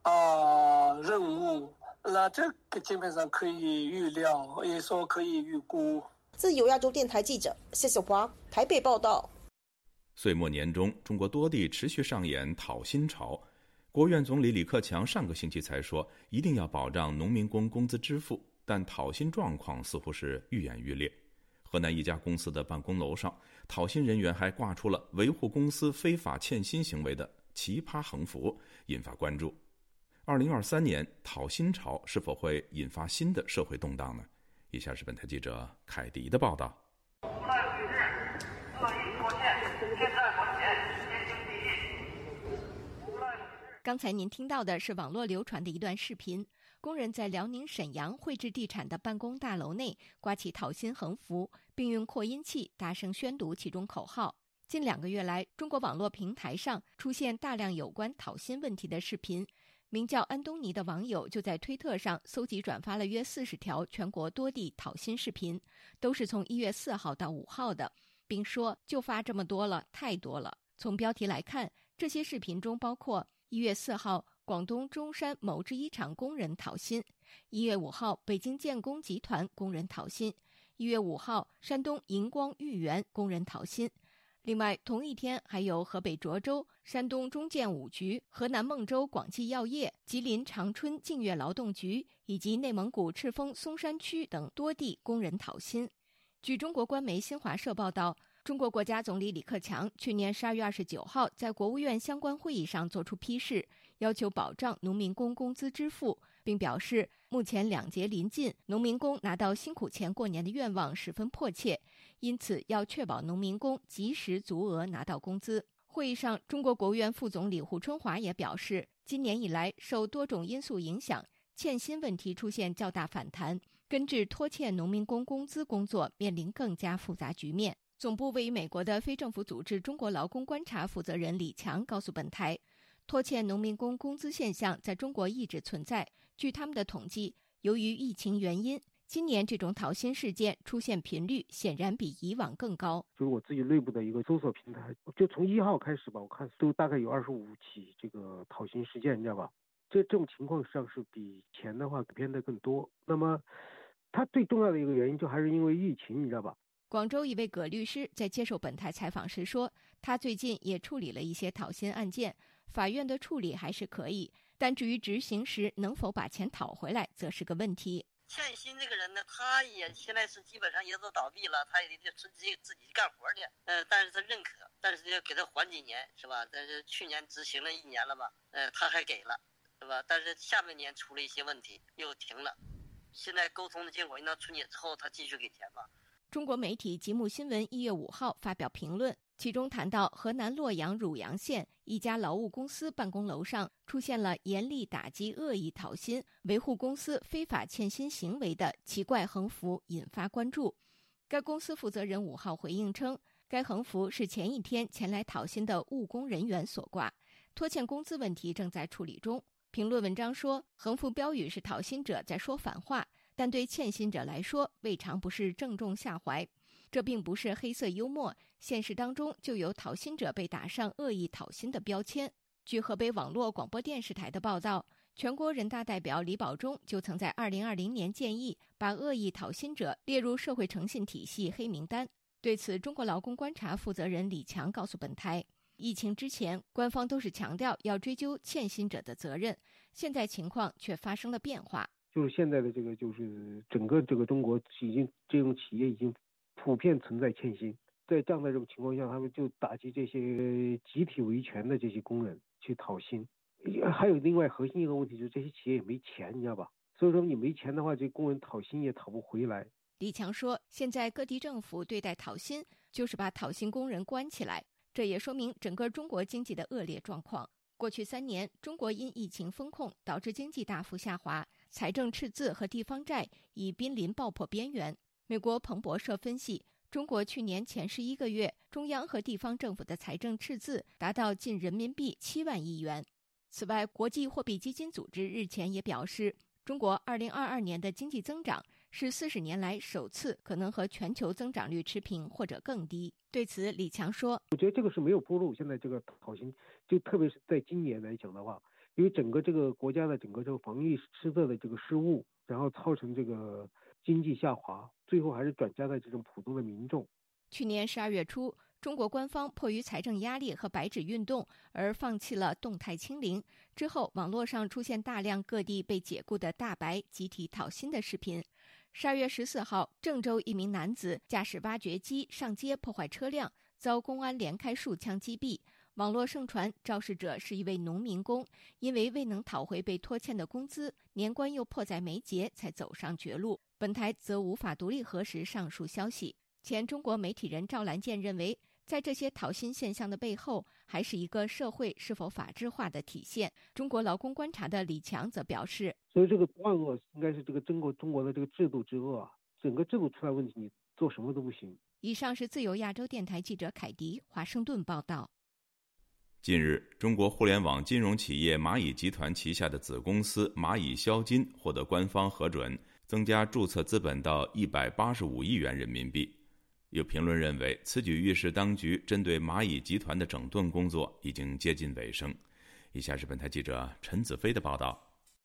啊，任务，那这个基本上可以预料，也说可以预估。自由亚洲电台记者谢小华台北报道。岁末年终，中国多地持续上演讨薪潮。国务院总理李克强上个星期才说，一定要保障农民工工资支付，但讨薪状况似乎是愈演愈烈。河南一家公司的办公楼上，讨薪人员还挂出了维护公司非法欠薪行为的奇葩横幅，引发关注。二零二三年讨薪潮是否会引发新的社会动荡呢？以下是本台记者凯迪的报道。刚才您听到的是网络流传的一段视频，工人在辽宁沈阳汇智地产的办公大楼内挂起讨薪横幅，并用扩音器大声宣读其中口号。近两个月来，中国网络平台上出现大量有关讨薪问题的视频。名叫安东尼的网友就在推特上搜集转发了约四十条全国多地讨薪视频，都是从一月四号到五号的，并说就发这么多了，太多了。从标题来看，这些视频中包括一月四号广东中山某制衣厂工人讨薪，一月五号北京建工集团工人讨薪，一月五号山东银光豫园工人讨薪。另外，同一天还有河北涿州、山东中建五局、河南孟州广济药业、吉林长春净月劳动局以及内蒙古赤峰松山区等多地工人讨薪。据中国官媒新华社报道，中国国家总理李克强去年十二月二十九号在国务院相关会议上作出批示，要求保障农民工工资支付。并表示，目前两节临近，农民工拿到辛苦钱过年的愿望十分迫切，因此要确保农民工及时足额拿到工资。会议上，中国国务院副总理胡春华也表示，今年以来受多种因素影响，欠薪问题出现较大反弹，根治拖欠农民工工资工作面临更加复杂局面。总部位于美国的非政府组织中国劳工观察负责人李强告诉本台，拖欠农民工工资现象在中国一直存在。据他们的统计，由于疫情原因，今年这种讨薪事件出现频率显然比以往更高。就是我自己内部的一个搜索平台，就从一号开始吧，我看都大概有二十五起这个讨薪事件，你知道吧？这这种情况上是比前的话变得更多。那么，它最重要的一个原因就还是因为疫情，你知道吧？广州一位葛律师在接受本台采访时说，他最近也处理了一些讨薪案件，法院的处理还是可以。但至于执行时能否把钱讨回来，则是个问题。欠薪这个人呢，他也现在是基本上也都倒闭了，他也得自己自己干活去。嗯，但是他认可，但是要给他缓几年，是吧？但是去年执行了一年了吧？嗯，他还给了，是吧？但是下半年出了一些问题，又停了。现在沟通的结果，那春节之后他继续给钱吧。中国媒体《吉木新闻》一月五号发表评论。其中谈到，河南洛阳汝阳县一家劳务公司办公楼上出现了严厉打击恶意讨薪、维护公司非法欠薪行为的奇怪横幅，引发关注。该公司负责人五号回应称，该横幅是前一天前来讨薪的务工人员所挂，拖欠工资问题正在处理中。评论文章说，横幅标语是讨薪者在说反话，但对欠薪者来说，未尝不是正中下怀。这并不是黑色幽默，现实当中就有讨薪者被打上恶意讨薪的标签。据河北网络广播电视台的报道，全国人大代表李保忠就曾在2020年建议把恶意讨薪者列入社会诚信体系黑名单。对此，中国劳工观察负责人李强告诉本台。疫情之前，官方都是强调要追究欠薪者的责任，现在情况却发生了变化。就是现在的这个，就是整个这个中国已经这种企业已经普遍存在欠薪，在这样的这种情况下，他们就打击这些集体维权的这些工人去讨薪。还有另外核心一个问题就是这些企业也没钱，你知道吧？所以说你没钱的话，这工人讨薪也讨不回来。李强说，现在各地政府对待讨薪就是把讨薪工人关起来。这也说明整个中国经济的恶劣状况。过去三年，中国因疫情封控导致经济大幅下滑，财政赤字和地方债已濒临爆破边缘。美国彭博社分析，中国去年前十一个月，中央和地方政府的财政赤字达到近人民币七万亿元。此外，国际货币基金组织日前也表示，中国二零二二年的经济增长。是四十年来首次可能和全球增长率持平或者更低。对此，李强说：“我觉得这个是没有铺路。现在这个讨薪，就特别是在今年来讲的话，因为整个这个国家的整个这个防疫失策的这个失误，然后造成这个经济下滑，最后还是转嫁在这种普通的民众。”去年十二月初，中国官方迫于财政压力和白纸运动而放弃了动态清零。之后，网络上出现大量各地被解雇的大白集体讨薪的视频。十二月十四号，郑州一名男子驾驶挖掘机上街破坏车辆，遭公安连开数枪击毙。网络盛传肇事者是一位农民工，因为未能讨回被拖欠的工资，年关又迫在眉睫，才走上绝路。本台则无法独立核实上述消息。前中国媒体人赵兰健认为。在这些讨薪现象的背后，还是一个社会是否法治化的体现。中国劳工观察的李强则表示：“所以这个万恶应该是这个中国中国的这个制度之恶啊，整个制度出来问题，你做什么都不行。”以上是自由亚洲电台记者凯迪华盛顿报道。近日，中国互联网金融企业蚂蚁集团旗下的子公司蚂蚁消金获得官方核准，增加注册资本到一百八十五亿元人民币。有评论认为，此举预示当局针对蚂蚁集团的整顿工作已经接近尾声。以下是本台记者陈子飞的报道。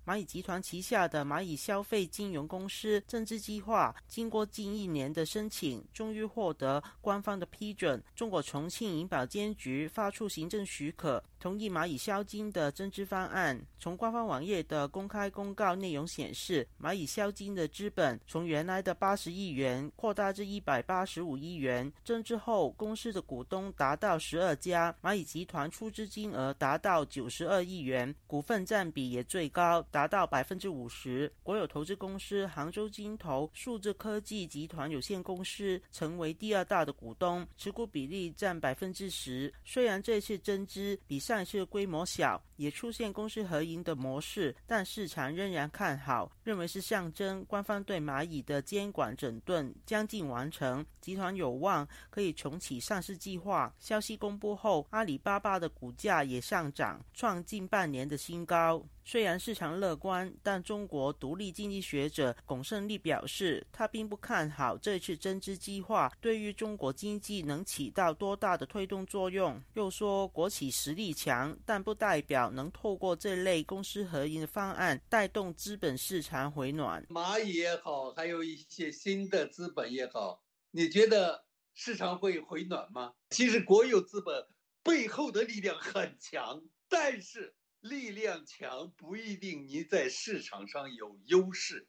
蚂蚁集团旗下的蚂蚁消费金融公司增资计划，经过近一年的申请，终于获得官方的批准。中国重庆银保监局发出行政许可，同意蚂蚁消金的增资方案。从官方网页的公开公告内容显示，蚂蚁消金的资本从原来的八十亿元扩大至一百八十五亿元。增资后，公司的股东达到十二家，蚂蚁集团出资金额达到九十二亿元，股份占比也最高。达到百分之五十，国有投资公司杭州金投数字科技集团有限公司成为第二大的股东，持股比例占百分之十。虽然这次增资比上市规模小，也出现公司合营的模式，但市场仍然看好，认为是象征官方对蚂蚁的监管整顿将近完成，集团有望可以重启上市计划。消息公布后，阿里巴巴的股价也上涨，创近半年的新高。虽然市场乐观，但中国独立经济学者龚胜利表示，他并不看好这次增资计划对于中国经济能起到多大的推动作用。又说，国企实力强，但不代表能透过这类公司合营的方案带动资本市场回暖。蚂蚁也好，还有一些新的资本也好，你觉得市场会回暖吗？其实国有资本背后的力量很强，但是。力量强不一定你在市场上有优势，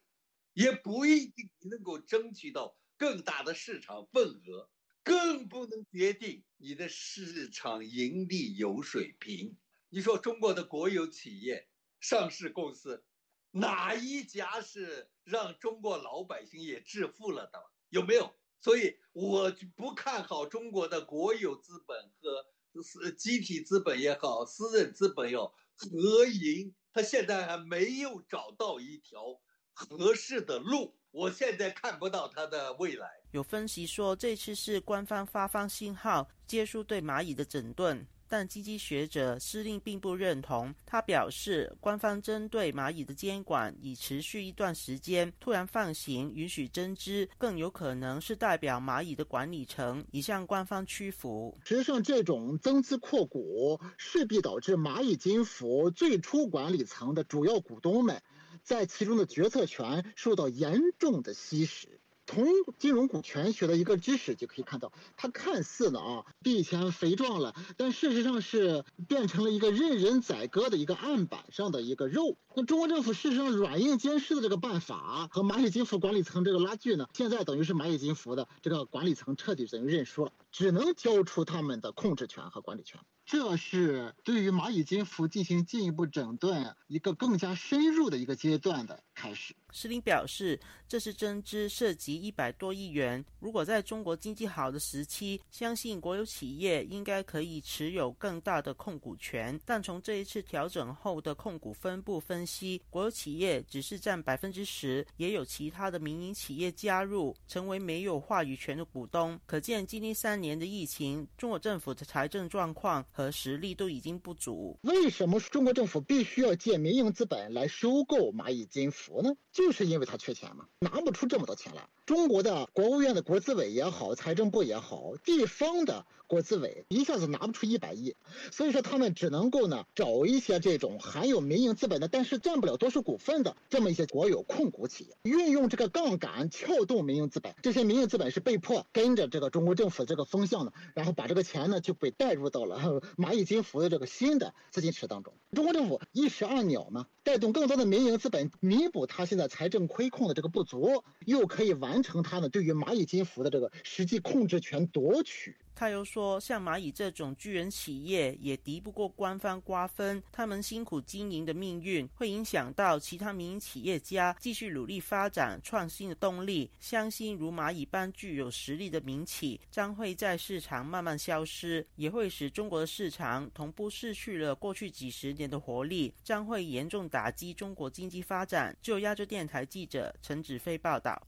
也不一定你能够争取到更大的市场份额，更不能决定你的市场盈利有水平。你说中国的国有企业、上市公司，哪一家是让中国老百姓也致富了的？有没有？所以我不看好中国的国有资本和私集体资本也好，私人资本也好。合营，他现在还没有找到一条合适的路，我现在看不到他的未来。有分析说，这次是官方发放信号，结束对蚂蚁的整顿。但基金学者司令并不认同。他表示，官方针对蚂蚁的监管已持续一段时间，突然放行允许增资，更有可能是代表蚂蚁的管理层已向官方屈服。实际上，这种增资扩股势必导致蚂蚁金服最初管理层的主要股东们在其中的决策权受到严重的稀释。从金融股权学的一个知识就可以看到，它看似呢啊比以前肥壮了，但事实上是变成了一个任人宰割的一个案板上的一个肉。那中国政府事实上软硬兼施的这个办法和蚂蚁金服管理层这个拉锯呢，现在等于是蚂蚁金服的这个管理层彻底等于认输了，只能交出他们的控制权和管理权。这是对于蚂蚁金服进行进一步整顿一个更加深入的一个阶段的开始。施林表示，这是增资涉及一百多亿元。如果在中国经济好的时期，相信国有企业应该可以持有更大的控股权。但从这一次调整后的控股分布分析，国有企业只是占百分之十，也有其他的民营企业加入，成为没有话语权的股东。可见，经历三年的疫情，中国政府的财政状况和实力都已经不足。为什么中国政府必须要借民营资本来收购蚂蚁金服呢？就是因为他缺钱嘛，拿不出这么多钱来。中国的国务院的国资委也好，财政部也好，地方的国资委一下子拿不出一百亿，所以说他们只能够呢找一些这种含有民营资本的，但是占不了多数股份的这么一些国有控股企业，运用这个杠杆撬动民营资本。这些民营资本是被迫跟着这个中国政府这个风向呢，然后把这个钱呢就被带入到了蚂蚁金服的这个新的资金池当中。中国政府一石二鸟嘛，带动更多的民营资本，弥补他现在。财政亏空的这个不足，又可以完成他呢对于蚂蚁金服的这个实际控制权夺取。他又说，像蚂蚁这种巨人企业也敌不过官方瓜分，他们辛苦经营的命运会影响到其他民营企业家继续努力发展创新的动力。相信如蚂蚁般具有实力的民企将会在市场慢慢消失，也会使中国的市场同步失去了过去几十年的活力，将会严重打击中国经济发展。就亚洲电台记者陈子飞报道。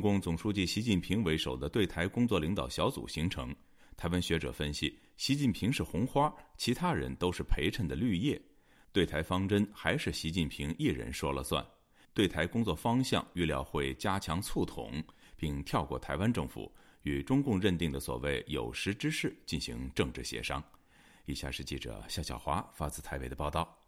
中共总书记习近平为首的对台工作领导小组形成。台湾学者分析，习近平是红花，其他人都是陪衬的绿叶。对台方针还是习近平一人说了算。对台工作方向预料会加强促统，并跳过台湾政府，与中共认定的所谓有识之士进行政治协商。以下是记者夏小华发自台北的报道。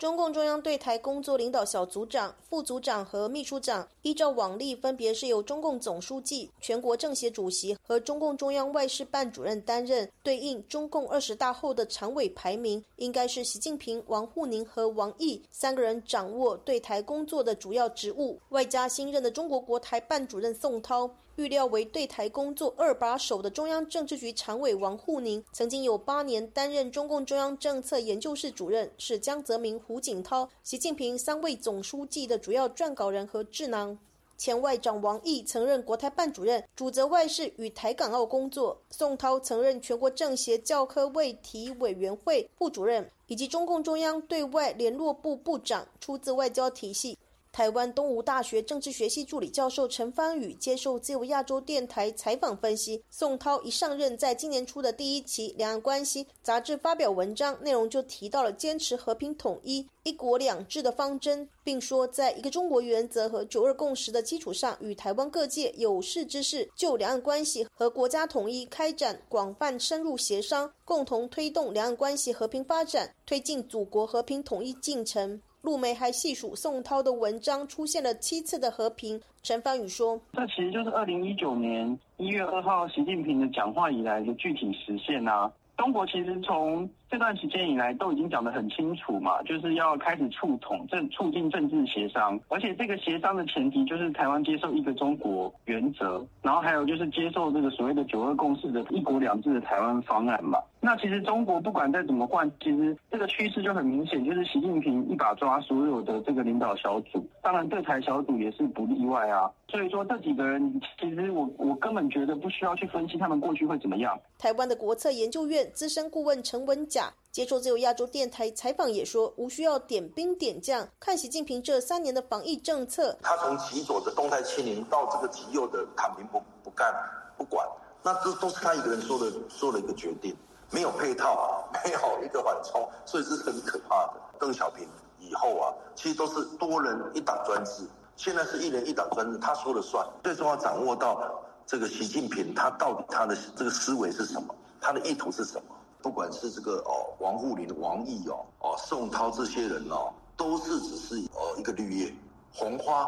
中共中央对台工作领导小组长、副组长和秘书长，依照往例，分别是由中共总书记、全国政协主席和中共中央外事办主任担任。对应中共二十大后的常委排名，应该是习近平、王沪宁和王毅三个人掌握对台工作的主要职务，外加新任的中国国台办主任宋涛。预料为对台工作二把手的中央政治局常委王沪宁，曾经有八年担任中共中央政策研究室主任，是江泽民、胡锦涛、习近平三位总书记的主要撰稿人和智囊。前外长王毅曾任国台办主任，主责外事与台港澳工作。宋涛曾任全国政协教科卫体委员会副主任，以及中共中央对外联络部部长，出自外交体系。台湾东吴大学政治学系助理教授陈芳宇接受自由亚洲电台采访分析，宋涛一上任，在今年初的第一期《两岸关系》杂志发表文章，内容就提到了坚持和平统一、一国两制的方针，并说，在一个中国原则和九二共识的基础上，与台湾各界有识之士就两岸关系和国家统一开展广泛深入协商，共同推动两岸关系和平发展，推进祖国和平统一进程。陆梅还细数宋涛的文章出现了七次的和平。陈方宇说：“这其实就是二零一九年一月二号习近平的讲话以来的具体实现啊。中国其实从这段时间以来都已经讲得很清楚嘛，就是要开始促统政促进政治协商，而且这个协商的前提就是台湾接受一个中国原则，然后还有就是接受这个所谓的九二共识的一国两制的台湾方案嘛。那其实中国不管再怎么换，其实这个趋势就很明显，就是习近平一把抓所有的这个领导小组，当然对台小组也是不例外啊。所以说这几个人，其实我我根本觉得不需要去分析他们过去会怎么样。台湾的国策研究院资深顾问陈文甲接受自由亚洲电台采访也说，无需要点兵点将，看习近平这三年的防疫政策。他从极左的动态清零到这个极右的躺平不不干不管，那这都是他一个人说的做了一个决定。没有配套，没有一个缓冲，所以是很可怕的。邓小平以后啊，其实都是多人一党专制，现在是一人一党专制，他说了算。最重要掌握到这个习近平他到底他的这个思维是什么，他的意图是什么？不管是这个哦王沪宁、王毅哦哦宋涛这些人哦，都是只是呃一个绿叶红花。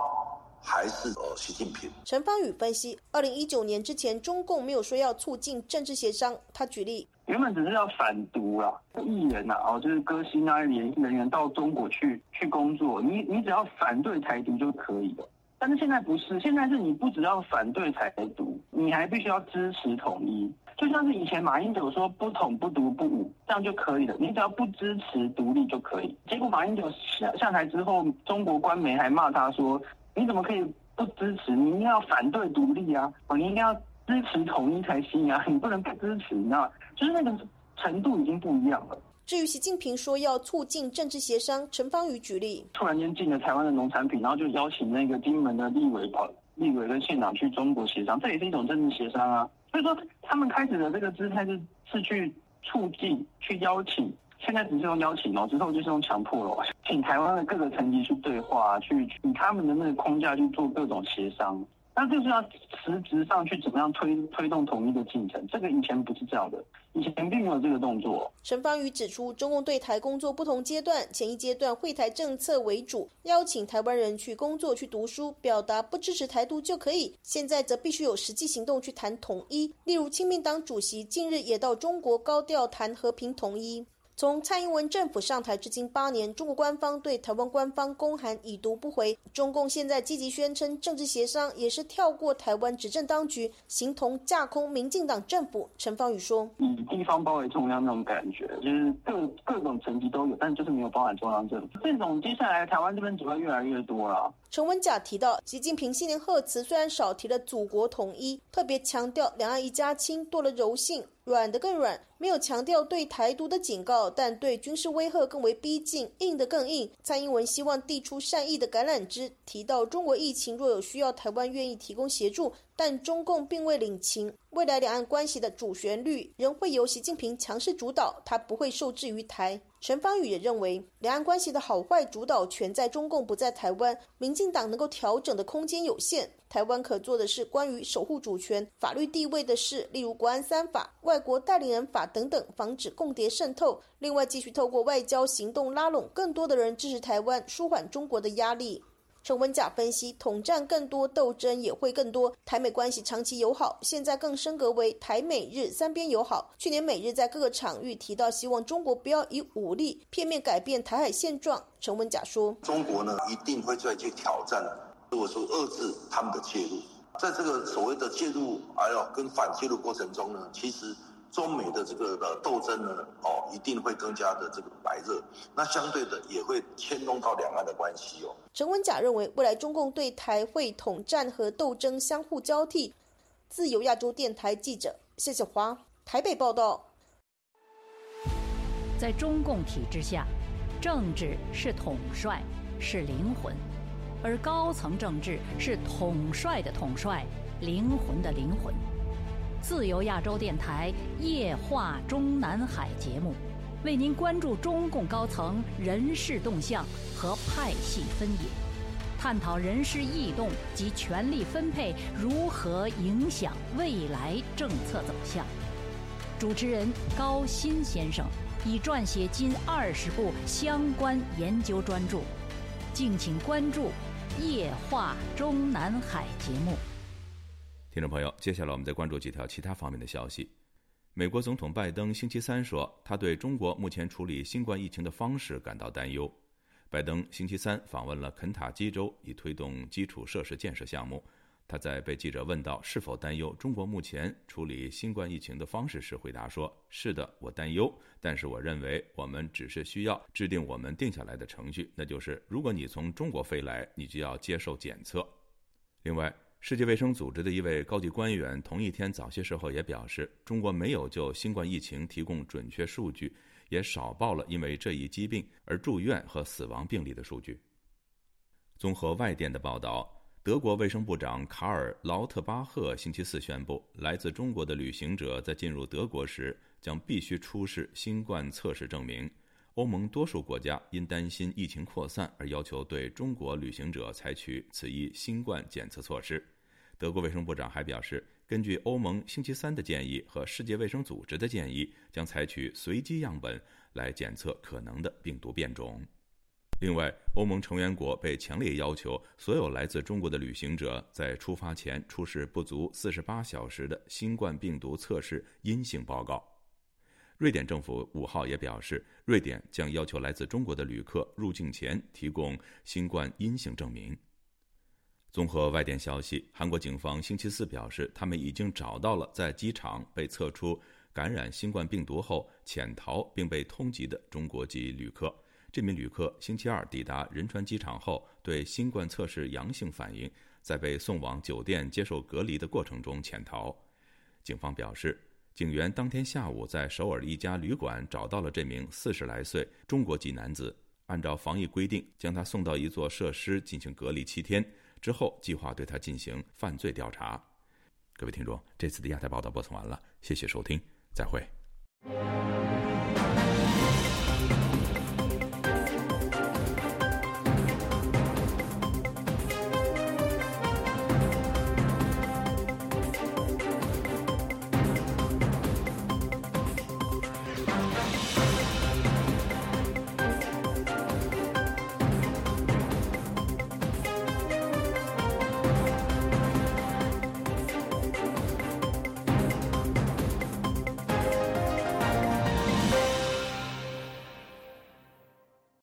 还是呃，习近平。陈方宇分析，二零一九年之前，中共没有说要促进政治协商。他举例，原本只是要反毒啦，艺人呐，哦，就是歌星啊、演艺人员到中国去去工作，你你只要反对台独就可以了。但是现在不是，现在是你不只要反对台独，你还必须要支持统一。就像是以前马英九说不统不独不武，这样就可以了。你只要不支持独立就可以。结果马英九下下台之后，中国官媒还骂他说。你怎么可以不支持？你应该要反对独立啊！哦，你应该要支持统一才行啊！你不能不支持，你知道吗？就是那个程度已经不一样了。至于习近平说要促进政治协商，陈方宇举例：突然间进了台湾的农产品，然后就邀请那个金门的立委跑立委跟县长去中国协商，这也是一种政治协商啊。所以说，他们开始的这个姿态是是去促进、去邀请。现在只是用邀请哦，之后就是用强迫了，请台湾的各个层级去对话，去以他们的那个框架去做各种协商。那就是要实质上去怎么样推推动统一的进程，这个以前不是这样的，以前并没有这个动作。陈方宇指出，中共对台工作不同阶段，前一阶段会台政策为主，邀请台湾人去工作、去读书，表达不支持台独就可以；现在则必须有实际行动去谈统一。例如，亲民党主席近日也到中国高调谈和平统一。从蔡英文政府上台至今八年，中国官方对台湾官方公函已读不回。中共现在积极宣称政治协商，也是跳过台湾执政当局，形同架空民进党政府。陈方宇说：“以地方包围中央那种感觉，就是各各种层级都有，但就是没有包含中央政府。这种接下来台湾这边只会越来越多了。”陈文甲提到，习近平新年贺词虽然少提了祖国统一，特别强调两岸一家亲，多了柔性。软的更软，没有强调对台独的警告，但对军事威吓更为逼近，硬的更硬。蔡英文希望递出善意的橄榄枝，提到中国疫情若有需要，台湾愿意提供协助，但中共并未领情。未来两岸关系的主旋律仍会由习近平强势主导，他不会受制于台。陈方宇也认为，两岸关系的好坏主导权在中共，不在台湾。民进党能够调整的空间有限，台湾可做的是关于守护主权、法律地位的事，例如国安三法、外国代理人法等等，防止共谍渗透。另外，继续透过外交行动拉拢更多的人支持台湾，舒缓中国的压力。陈文甲分析，统战更多，斗争也会更多。台美关系长期友好，现在更升格为台美日三边友好。去年美日在各个场域提到，希望中国不要以武力片面改变台海现状。陈文甲说：“中国呢，一定会再去挑战，如果说遏制他们的介入，在这个所谓的介入，还有跟反介入过程中呢，其实。”中美的这个呃斗争呢，哦，一定会更加的这个白热，那相对的也会牵动到两岸的关系哦。陈文甲认为，未来中共对台会统战和斗争相互交替。自由亚洲电台记者谢小华台北报道。在中共体制下，政治是统帅，是灵魂，而高层政治是统帅的统帅，灵魂的灵魂。自由亚洲电台夜话中南海节目，为您关注中共高层人事动向和派系分野，探讨人事异动及权力分配如何影响未来政策走向。主持人高新先生已撰写近二十部相关研究专著，敬请关注夜话中南海节目。听众朋友，接下来我们再关注几条其他方面的消息。美国总统拜登星期三说，他对中国目前处理新冠疫情的方式感到担忧。拜登星期三访问了肯塔基州，以推动基础设施建设项目。他在被记者问到是否担忧中国目前处理新冠疫情的方式时，回答说：“是的，我担忧，但是我认为我们只是需要制定我们定下来的程序，那就是如果你从中国飞来，你就要接受检测。”另外，世界卫生组织的一位高级官员同一天早些时候也表示，中国没有就新冠疫情提供准确数据。也少报了因为这一疾病而住院和死亡病例的数据。综合外电的报道，德国卫生部长卡尔·劳特巴赫星期四宣布，来自中国的旅行者在进入德国时将必须出示新冠测试证明。欧盟多数国家因担心疫情扩散而要求对中国旅行者采取此一新冠检测措施。德国卫生部长还表示。根据欧盟星期三的建议和世界卫生组织的建议，将采取随机样本来检测可能的病毒变种。另外，欧盟成员国被强烈要求所有来自中国的旅行者在出发前出示不足四十八小时的新冠病毒测试阴性报告。瑞典政府五号也表示，瑞典将要求来自中国的旅客入境前提供新冠阴性证明。综合外电消息，韩国警方星期四表示，他们已经找到了在机场被测出感染新冠病毒后潜逃并被通缉的中国籍旅客。这名旅客星期二抵达仁川机场后，对新冠测试阳性反应，在被送往酒店接受隔离的过程中潜逃。警方表示，警员当天下午在首尔的一家旅馆找到了这名四十来岁中国籍男子，按照防疫规定，将他送到一座设施进行隔离七天。之后计划对他进行犯罪调查。各位听众，这次的亚太报道播送完了，谢谢收听，再会。